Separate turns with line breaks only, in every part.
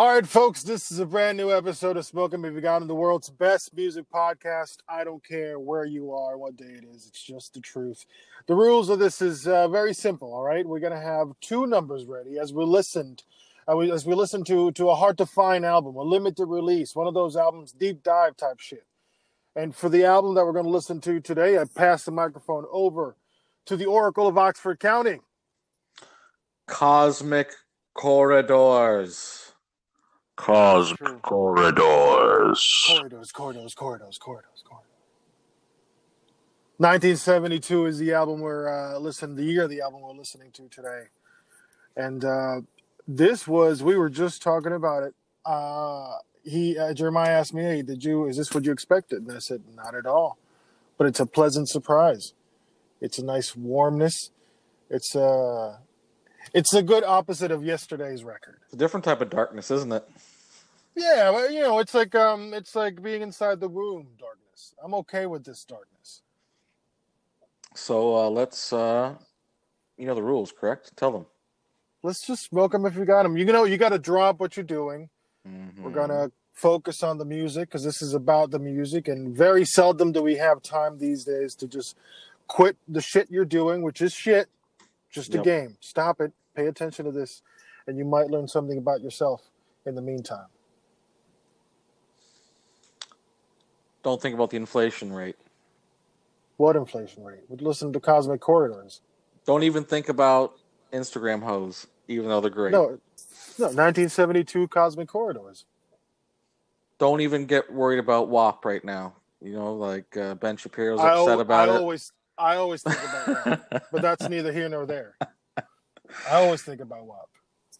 All right, folks, this is a brand new episode of Smoking You Got in the world's best music podcast. I don't care where you are, what day it is, it's just the truth. The rules of this is uh, very simple, all right? We're going to have two numbers ready as we listened. Uh, as we listen to to a hard to find album, a limited release, one of those albums, deep dive type shit. And for the album that we're going to listen to today, I pass the microphone over to the Oracle of Oxford County.
Cozmic Corridors.
Cosmic
True.
corridors.
Corridors, corridors, corridors, corridors, corridors. 1972 is the album we're uh, listening. The year of the album we're listening to today, and uh, this was we were just talking about it. Uh, he uh, Jeremiah asked me, "Hey, did you? Is this what you expected?" And I said, "Not at all, but it's a pleasant surprise. It's a nice warmness. It's a it's a good opposite of yesterday's record."
It's a different type of darkness, isn't it?
Yeah, well, you know, it's like um, it's like being inside the womb, darkness. I'm okay with this darkness.
So uh, let's, uh, you know the rules, correct? Tell them.
Let's just smoke them if you got them. You know, you got to drop what you're doing.
Mhm.
We're gonna focus on the music because this is about the music, and very seldom do we have time these days to just quit the shit you're doing, which is shit. Just a
Yep.
game. Stop it. Pay attention to this, and you might learn something about yourself in the meantime.
Don't think about the inflation rate.
What inflation rate? Would listen to Cozmic Corridors.
Don't even think about Instagram hoes, even though they're great.
No, no, 1972 Cozmic Corridors.
Don't even get worried about WAP right now. You know, like uh, Ben Shapiro's
I,
upset
al-
about
I
it.
always, I always think about WAP, but that's neither here nor there. I always think about WAP.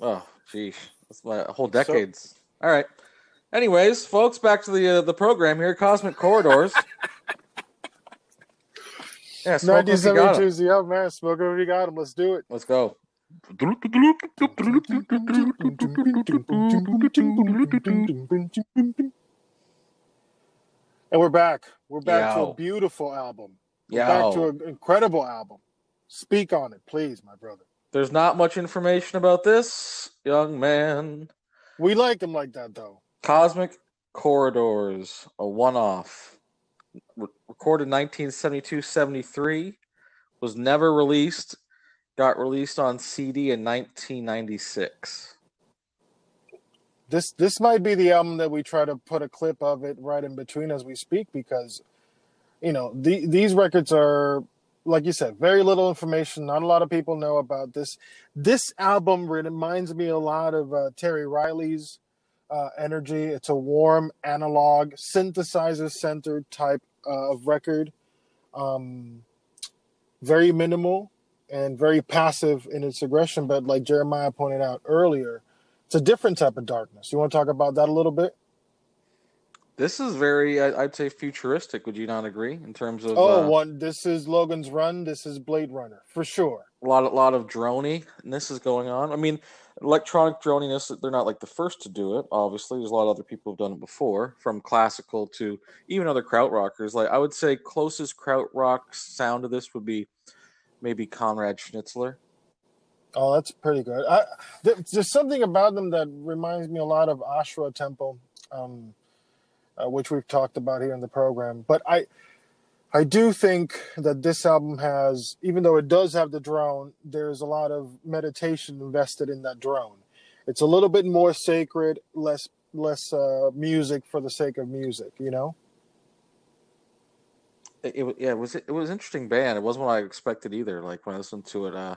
Oh, geez, that's my whole decades. All right. Anyways, folks, back to the uh, the program here. Cozmic Corridors. yeah, smoke if you got 'em.
1972 is the album, man. Smoke if you got 'em. Let's do it.
Let's go.
And we're back. We're back to
Yow.
a beautiful album. We're
Yeah.
back to an incredible album. Speak on it, please, my brother.
There's not much information about this young man.
We like him like that, though.
Cozmic Corridors, a one-off. Re- recorded 1972-73, was never released. Got released on CD in 1996.
This this might be the album that we try to put a clip of it right in between as we speak because, you know, the, these records are like you said, very little information. Not a lot of people know about this. This album reminds me a lot of uh, Terry Riley's uh, energy. It's a warm, analog, synthesizer centered type uh, of record. Um, very minimal and very passive in its aggression. But like Jeremiah pointed out earlier, it's a different type of darkness. You want to talk about that a little bit?
This is very, I'd say, futuristic. Would you not agree? In terms of
Oh,
uh,
one. This is Logan's Run. This is Blade Runner for sure.
a lot, a lot of droney. And this is going on. I mean, electronic droniness. They're not like the first to do it. Obviously, there's a lot of other people who've done it before, from classical to even other krautrockers. Like I would say, closest krautrock sound to this would be maybe Conrad Schnitzler.
Oh, that's pretty good. I, there, there's something about them that reminds me a lot of Ash Ra Tempel, um, uh, which we've talked about here in the program. But I, I do think that this album has, even though it does have the drone, there's a lot of meditation invested in that drone. It's a little bit more sacred, less less uh, music for the sake of music. You know?
It, it yeah, it was it was an interesting band. It wasn't what I expected either. Like when I listened to it, uh,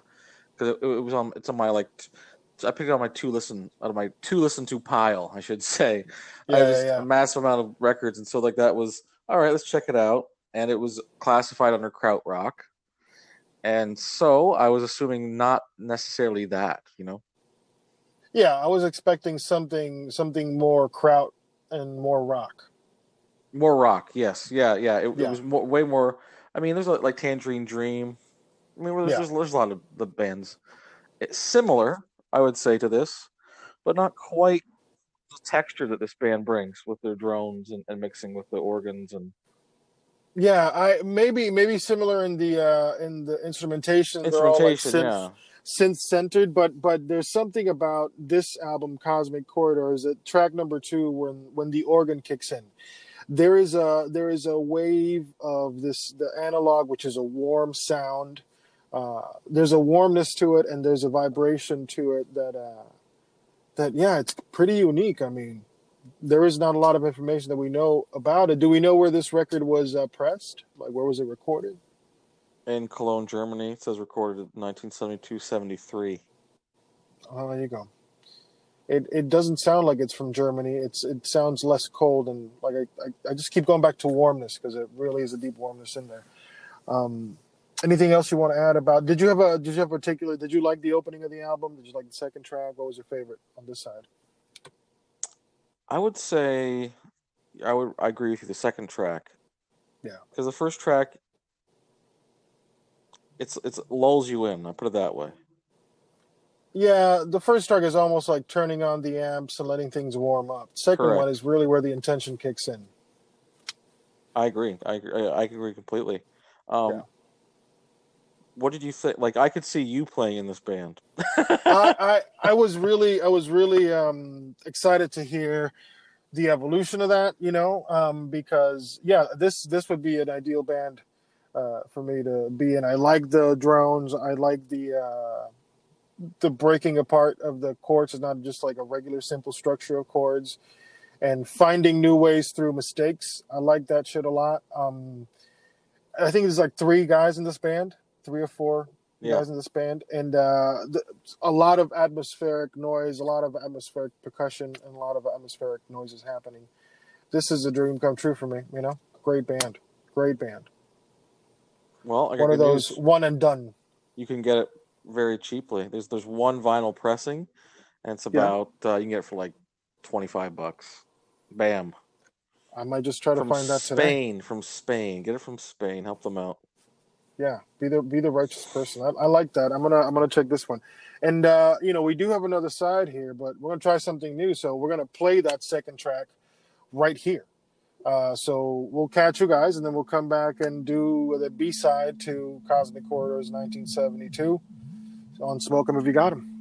because it, it was on it's on my like. I picked it on my two listen out of my two listen to pile, I should say. I
Yeah,
have
yeah, yeah.
a massive amount of records, and so like that was all right. Let's check it out, and it was classified under krautrock, and so I was assuming not necessarily that, you know.
Yeah, I was expecting something something more kraut and more rock.
More rock, yes, yeah, yeah. It,
Yeah.
it was more, way more. I mean, there's like Tangerine Dream. I mean, there's,
Yeah.
there's, there's a lot of the bands it's similar, I would say, to this, but not quite the texture that this band brings with their drones and, and mixing with the organs and
Yeah, I maybe maybe similar in the uh in the instrumentation. All like
instrumentation.
synth,
yeah,
synth centered, but but there's something about this album, Cozmic Corridors, at track number two, when when the organ kicks in, there is a there is a wave of this the analog, which is a warm sound. Uh, there's a warmness to it, and there's a vibration to it that uh, that yeah, it's pretty unique. I mean, there is not a lot of information that we know about it. Do we know where this record was uh, pressed? Like where was it recorded?
In Cologne, Germany, it says recorded 1972-73.
Oh, there you go. It it doesn't sound like it's from Germany. It's it sounds less cold and like I I, I just keep going back to warmness because it really is a deep warmness in there. Um, anything else you want to add about? Did you have a did you have a particular? Did you like the opening of the album? Did you like the second track? What was your favorite on this side?
I would say I would I agree with you the second track.
Yeah.
Because the first track it's it's lulls you in, I'll put it that way.
Yeah, the first track is almost like turning on the amps and letting things warm up. Second
Correct.
one is really where the intention kicks in.
I agree. I agree I I agree completely. Um
Yeah.
What did you think like I could see you playing in this band.
I, I I was really I was really um excited to hear the evolution of that, you know, um because yeah, this this would be an ideal band uh for me to be in. I like the drones, I like the uh the breaking apart of the chords is not just like a regular simple structure of chords and finding new ways through mistakes. I like that shit a lot. Um I think there's like three guys in this band, three or four
Yeah.
guys in this band, and uh, the, a lot of atmospheric noise, a lot of atmospheric percussion, and a lot of atmospheric noises happening. This is a dream come true for me. You know, great band, great band.
Well, I got
One of those
news.
one and done.
You can get it very cheaply. There's there's one vinyl pressing and it's
Yeah.
about uh, you can get it for like 25 bucks. Bam.
I might just try to
From
find that today.
Spain, from Spain. Get it from Spain. Help them out.
Yeah, be the be the righteous person. I, I like that. I'm gonna I'm gonna check this one, and uh, you know we do have another side here, but we're gonna try something new. So we're gonna play that second track right here. Uh, so we'll catch you guys, and then we'll come back and do the B side to Cozmic Corridors 1972 on Smoke 'Em If You got
Got 'Em.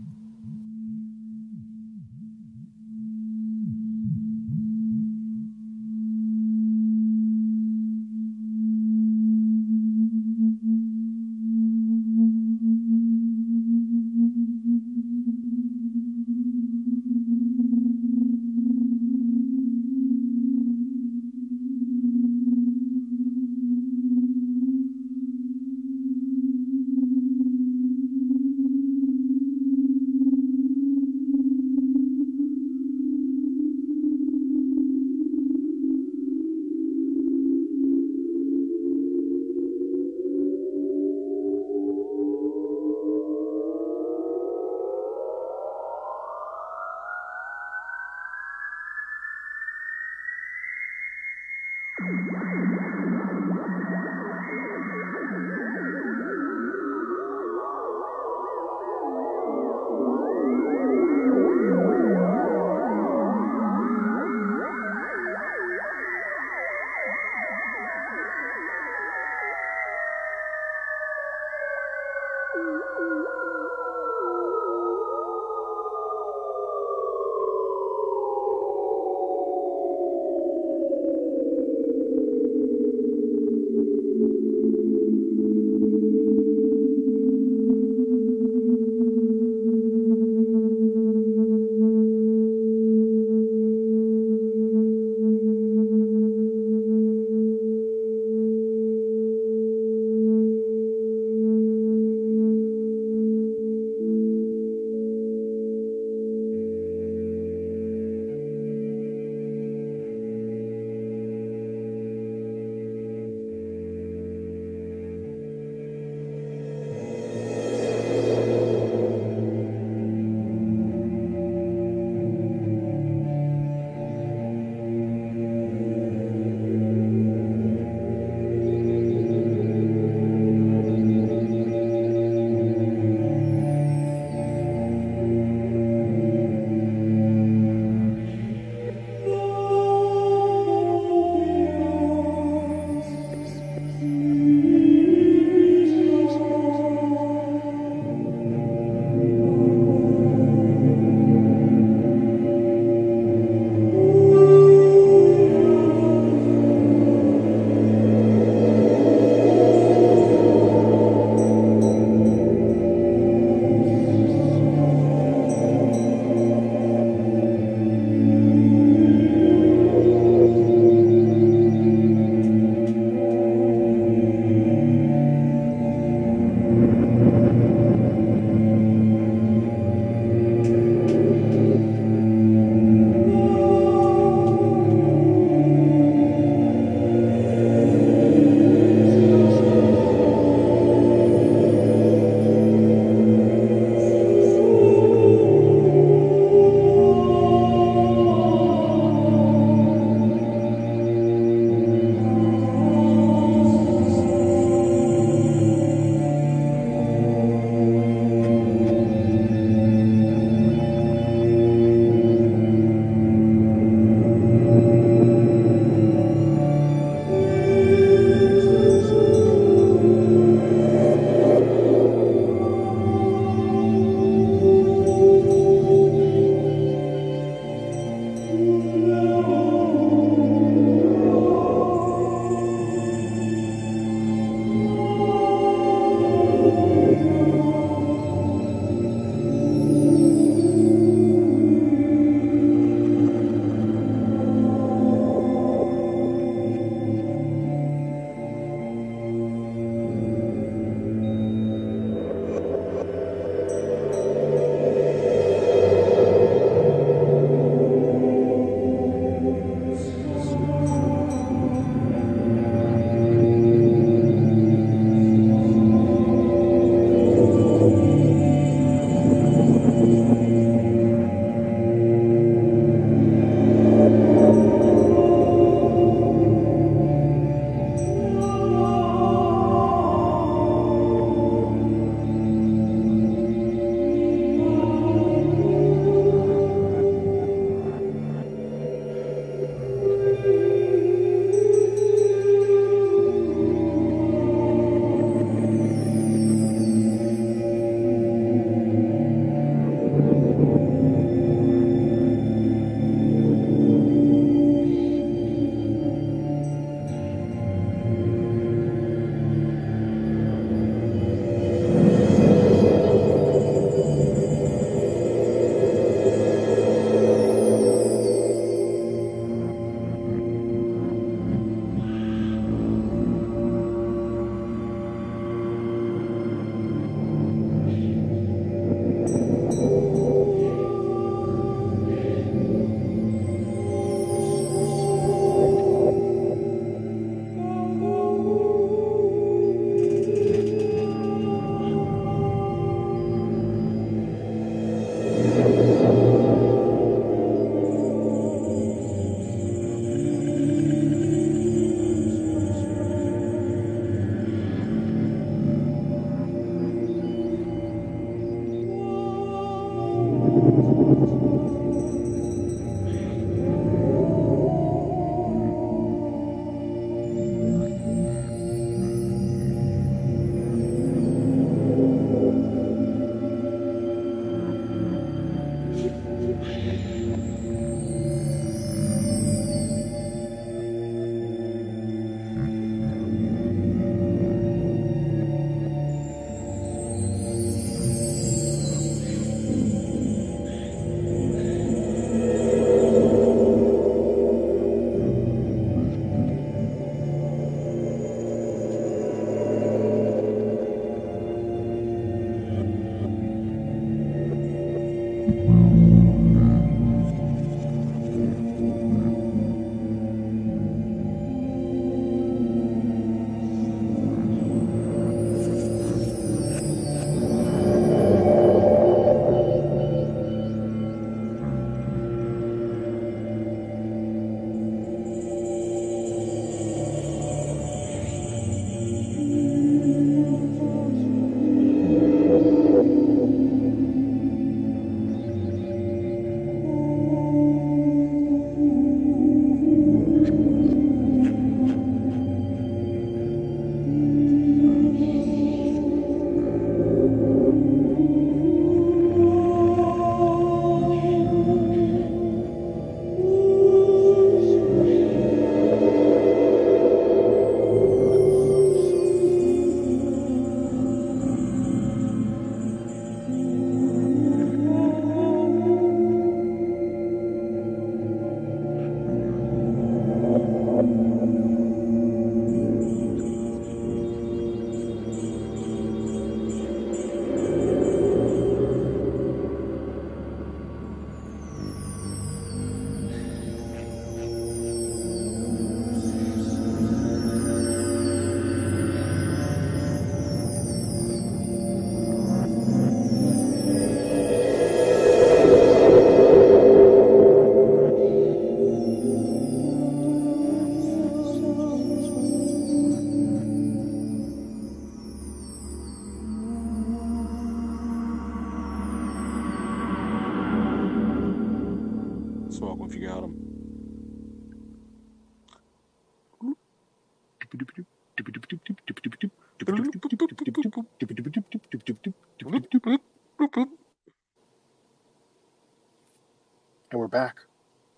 And we're back.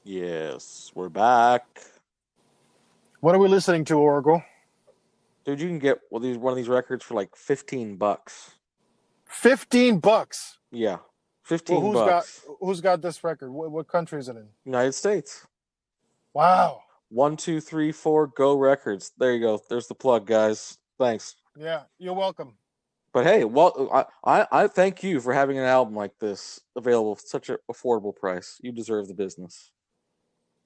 Yes, we're back.
What are we listening to, Oracle?
Dude, you can get well, these one of these records for like fifteen bucks.
Fifteen bucks.
Yeah,
Well,
fifteen
who's
bucks.
got who's got this record? What, what country is it in?
United States.
Wow.
One, two, three, four, go records. There you go. There's the plug, guys. Thanks.
Yeah, you're welcome.
But hey, well, I, I, I thank you for having an album like this available for such an affordable price. You deserve the business.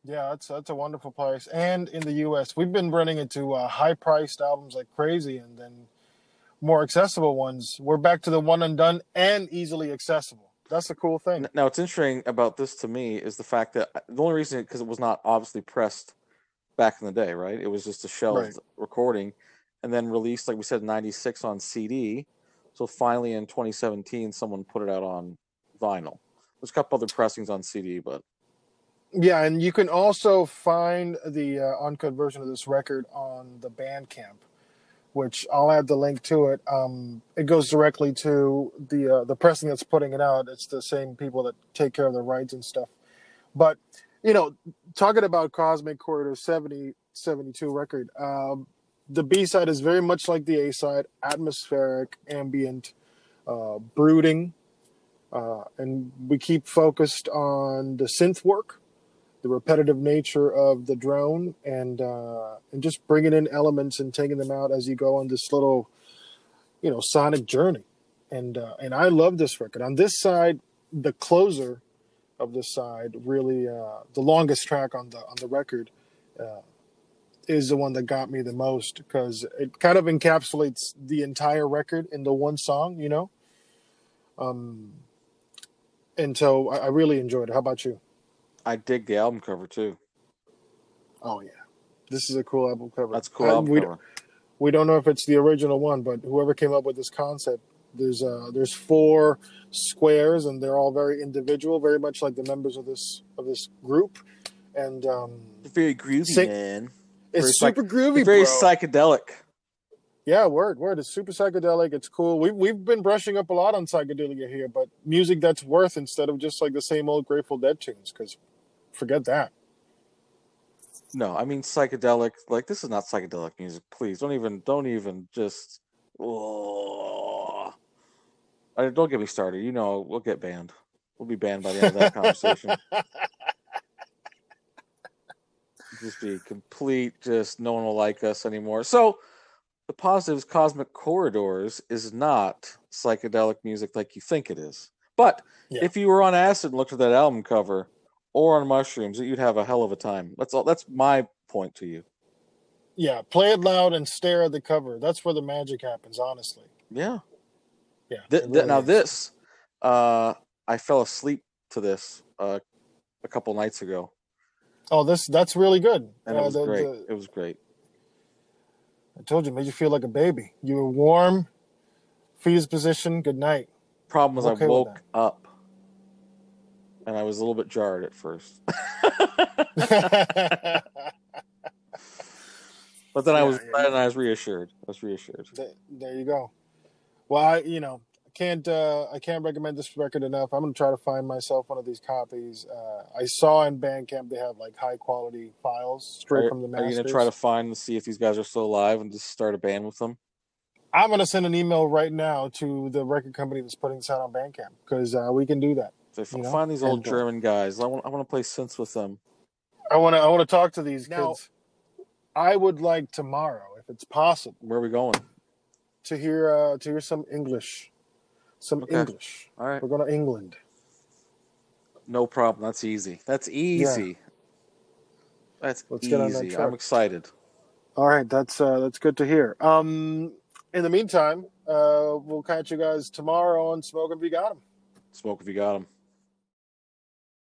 Yeah, that's that's a wonderful price. And in the U.S., we've been running into uh, high-priced albums like crazy, and then more accessible ones. We're back to the one and done and easily accessible. That's the cool thing.
Now, what's interesting about this to me is the fact that uh, the only reason because it was not obviously pressed back in the day, right? It was just a shelved
Right.
recording, and then released, like we said, in '96 on CD. So finally, in 2017, someone put it out on vinyl. There's a couple other pressings on CD, but
Yeah, and you can also find the uh, uncut version of this record on the Bandcamp, which I'll add the link to it. Um, it goes directly to the uh, the pressing that's putting it out. It's the same people that take care of the rights and stuff. But you know, talking about Cozmic Corridor 70, 72 record, um, the B side is very much like the A side, atmospheric, ambient, uh, brooding, uh, and we keep focused on the synth work the repetitive nature of the drone and uh, and just bringing in elements and taking them out as you go on this little you know sonic journey. And uh, and I love this record. On this side the closer of this side really uh, the longest track on the on the record uh, is the one that got me the most because it kind of encapsulates the entire record in the one song you know um and so I, I really enjoyed it how about you
I dig the album cover too.
Oh yeah, this is a cool album cover.
That's cool album
we,
cover.
we don't know if it's the original one, but whoever came up with this concept, there's uh there's four squares and they're all very individual, very much like the members of this of this group, and um,
Very groovy,
Sing-
man.
It's
Very psych-
super groovy,
Very
bro.
psychedelic.
yeah, word, word. It's super psychedelic. It's cool. We've we've been brushing up a lot on psychedelia here, but music that's worth instead of just like the same old Grateful Dead tunes. Because forget that.
No, I mean psychedelic. Like this is not psychedelic music. Please don't even don't even just. Oh. I, don't get me started. You know we'll get banned. We'll be banned by the end of that conversation. Just be complete. Just no one will like us anymore. So the positives, Cozmic Corridors is not psychedelic music like you think it is. But
Yeah.
if you were on acid and looked at that album cover, or on mushrooms, you'd have a hell of a time. That's all. That's my point to you.
Yeah, play it loud and stare at the cover. That's where the magic happens. Honestly.
Yeah.
Yeah.
Th-
it
th- now
is.
this, uh, I fell asleep to this uh, a couple nights ago,
Oh, this that's really good.
and
Uh,
it was
the-
great.
the-
it was great.
I told you, it made you feel like a baby. You were warm, fetus position. Good night.
Problem was,
Okay
I woke up, and I was a little bit jarred at first, but then I was
yeah,
and I was reassured. I was reassured.
there you go. Well, I you know can't uh, I can't recommend this record enough. I'm gonna try to find myself one of these copies. Uh, I saw in Bandcamp they have like high quality files straight
Are,
from the
are you
masters.
gonna try to find and see if these guys are still alive and just start a band with them?
I'm gonna send an email right now to the record company that's putting this out on Bandcamp because uh, we can do that.
Say, f-
You know,
find these old
and, uh,
German guys. I want. I want to play synths with them.
I want to I want to talk to these
Now-
kids. I would like tomorrow, if it's possible,
Where are we going?
to hear uh, to hear some English, some
Okay.
English.
All right.
We're going to England.
No problem. That's easy. That's easy. Yeah. That's
Let's
easy.
get on that track.
I'm excited.
All right, that's uh, that's good to hear. Um, in the meantime, uh, we'll catch you guys tomorrow on Smoke if you got 'em.
Smoke if you got them.